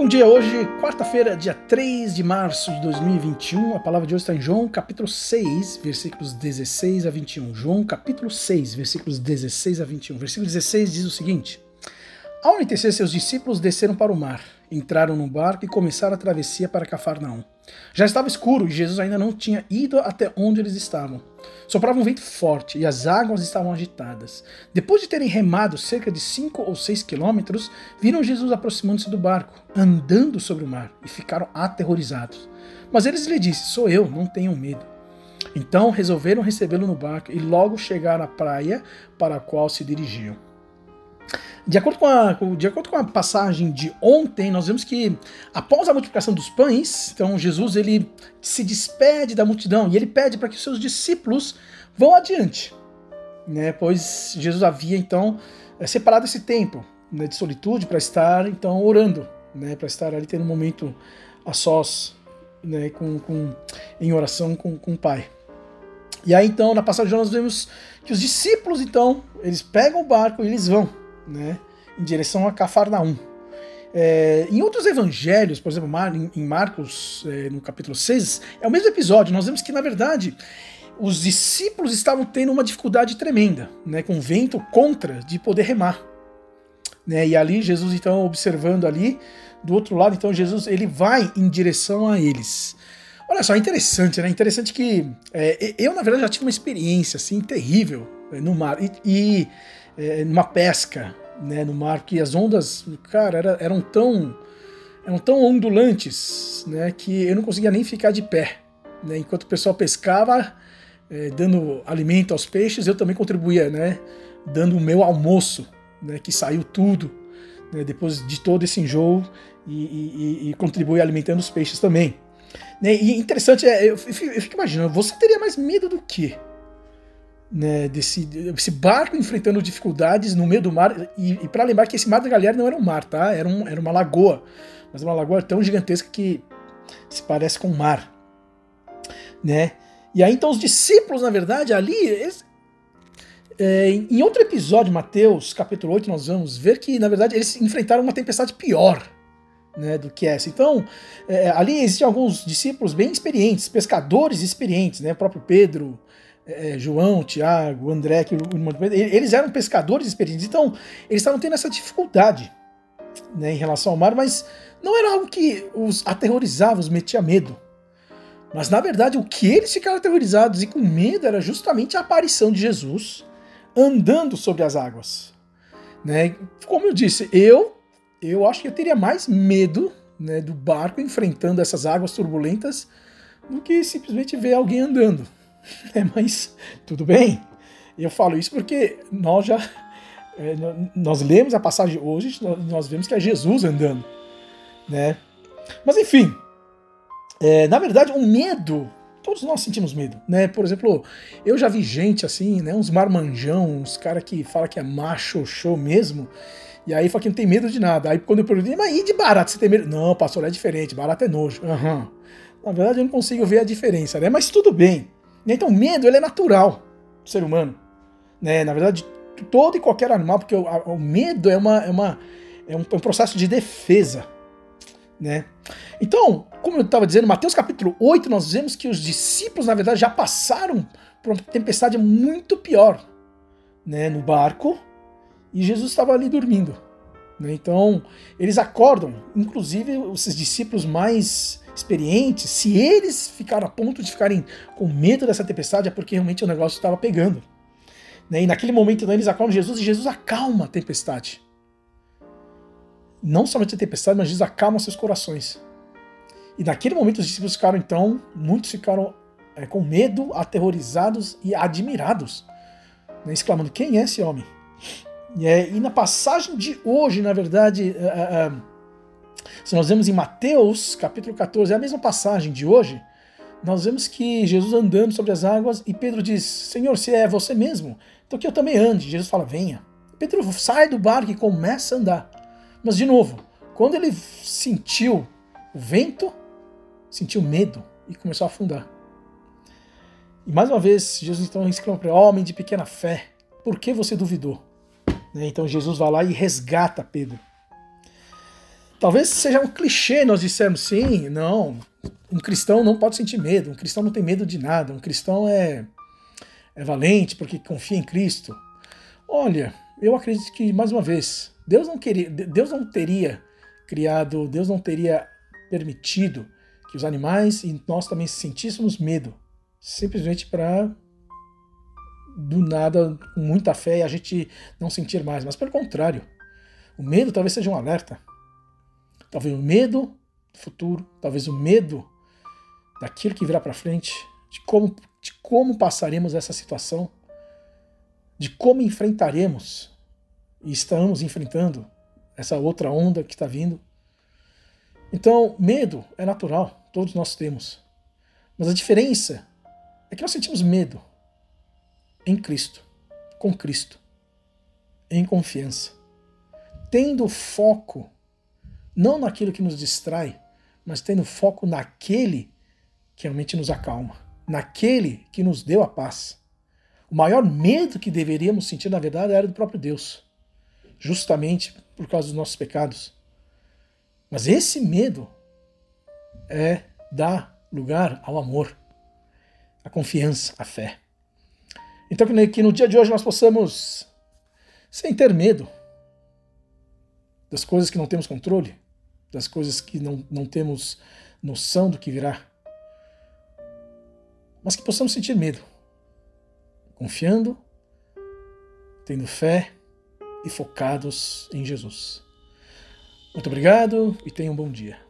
Bom dia, hoje, quarta-feira, dia 3 de março de 2021. A palavra de hoje está em João, capítulo 6, versículos 16 a 21. João, capítulo 6, versículos 16 a 21. Versículo 16 diz o seguinte: Ao anoitecer, seus discípulos desceram para o mar, entraram no barco e começaram a travessia para Cafarnaum. Já estava escuro e Jesus ainda não tinha ido até onde eles estavam. Soprava um vento forte e as águas estavam agitadas. Depois de terem remado cerca de cinco ou seis quilômetros, viram Jesus aproximando-se do barco, andando sobre o mar, e ficaram aterrorizados. Mas eles lhe disseram: Sou eu, não tenham medo. Então resolveram recebê-lo no barco e logo chegaram à praia para a qual se dirigiam. De acordo, com a, de acordo com a passagem de ontem, nós vemos que após a multiplicação dos pães, então Jesus ele se despede da multidão e ele pede para que os seus discípulos vão adiante, né? Pois Jesus havia então eh, separado esse tempo né, de solitude para estar então orando, né? Para estar ali tendo um momento a sós, né? Com, com em oração com, com o Pai. E aí então na passagem nós vemos que os discípulos então eles pegam o barco e eles vão né, em direção a Cafarnaum. É, em outros evangelhos, por exemplo, em Marcos, é, no capítulo 6, é o mesmo episódio. Nós vemos que, na verdade, os discípulos estavam tendo uma dificuldade tremenda, né, com vento contra de poder remar. Né, e ali, Jesus, então, observando ali, do outro lado, então, Jesus ele vai em direção a eles. Olha só, interessante, né? Interessante que é, eu, na verdade, já tive uma experiência assim terrível né, no mar. E, e é, numa pesca né, no mar, que as ondas, cara, era, eram tão eram tão ondulantes né, que eu não conseguia nem ficar de pé. Né? Enquanto o pessoal pescava, é, dando alimento aos peixes, eu também contribuía, né, dando o meu almoço, né, que saiu tudo né, depois de todo esse enjoo e, e, e contribui alimentando os peixes também. Né? E interessante, é, eu, eu fico imaginando, você teria mais medo do que? Né, desse, barco enfrentando dificuldades no meio do mar. E, e para lembrar que esse mar da galera não era um mar, tá? Era, um, era uma lagoa. Mas uma lagoa tão gigantesca que se parece com um mar. Né? E aí então os discípulos, na verdade, ali. Eles, é, em outro episódio, Mateus, capítulo 8, nós vamos ver que, na verdade, eles enfrentaram uma tempestade pior né, do que essa. Então, é, ali existem alguns discípulos bem experientes, pescadores experientes, né, o próprio Pedro, é, João, Tiago, André, que, eles eram pescadores experientes, então eles estavam tendo essa dificuldade né, em relação ao mar, mas não era algo que os aterrorizava, os metia medo. Mas na verdade o que eles ficaram aterrorizados e com medo era justamente a aparição de Jesus andando sobre as águas. Né? Como eu disse, eu eu acho que eu teria mais medo né, do barco enfrentando essas águas turbulentas do que simplesmente ver alguém andando. É, mas tudo bem. Eu falo isso porque nós já é, nós lemos a passagem hoje, nós vemos que é Jesus andando, né? Mas enfim, é, na verdade, o medo, todos nós sentimos medo, né? Por exemplo, eu já vi gente assim, né? Uns marmanjão, uns cara que fala que é macho show mesmo. E aí fala que não tem medo de nada. Aí quando eu perguntei, mas e de barato você tem medo? Não, pastor, é diferente, barato é nojo. Uhum. Na verdade, eu não consigo ver a diferença, né? Mas tudo bem. Então, o medo ele é natural do ser humano. Né? Na verdade, todo e qualquer animal, porque o, o medo é, uma, é, uma, é um, é um processo de defesa. Né? Então, como eu estava dizendo, Mateus capítulo 8, nós vemos que os discípulos, na verdade, já passaram por uma tempestade muito pior né, no barco e Jesus estava ali dormindo. Né? Então, eles acordam, inclusive esses discípulos mais experientes, se eles ficaram a ponto de ficarem com medo dessa tempestade, é porque realmente o negócio estava pegando. Né? E naquele momento então, eles acalmam Jesus e Jesus acalma a tempestade. Não somente a tempestade, mas Jesus acalma seus corações. E naquele momento os discípulos ficaram então, muitos ficaram é, com medo, aterrorizados e admirados, né? exclamando: quem é esse homem? E, é, e na passagem de hoje, na verdade, uh, uh, se nós vemos em Mateus, capítulo 14, é a mesma passagem de hoje, nós vemos que Jesus andando sobre as águas e Pedro diz: Senhor, se é você mesmo, então que eu também ande. Jesus fala: Venha. Pedro sai do barco e começa a andar. Mas, de novo, quando ele sentiu o vento, sentiu medo e começou a afundar. E mais uma vez, Jesus então exclama para homem de pequena fé, por que você duvidou? Né, então Jesus vai lá e resgata Pedro. Talvez seja um clichê nós dissermos sim, não. Um cristão não pode sentir medo, um cristão não tem medo de nada, um cristão é, é valente porque confia em Cristo. Olha, eu acredito que, mais uma vez, Deus não, queria, Deus não teria criado, Deus não teria permitido que os animais e nós também sentíssemos medo, simplesmente para do nada, com muita fé, a gente não sentir mais. Mas pelo contrário, o medo talvez seja um alerta. Talvez o medo do futuro, talvez o medo daquilo que virá para frente, de como, de como passaremos essa situação, de como enfrentaremos e estamos enfrentando essa outra onda que está vindo. Então, medo é natural, todos nós temos. Mas a diferença é que nós sentimos medo em Cristo, com Cristo, em confiança, tendo foco não naquilo que nos distrai, mas tendo foco naquele que realmente nos acalma, naquele que nos deu a paz. O maior medo que deveríamos sentir, na verdade, era do próprio Deus, justamente por causa dos nossos pecados. Mas esse medo é dar lugar ao amor, à confiança, à fé. Então, que no dia de hoje nós possamos, sem ter medo das coisas que não temos controle, das coisas que não, não temos noção do que virá, mas que possamos sentir medo, confiando, tendo fé e focados em Jesus. Muito obrigado e tenha um bom dia.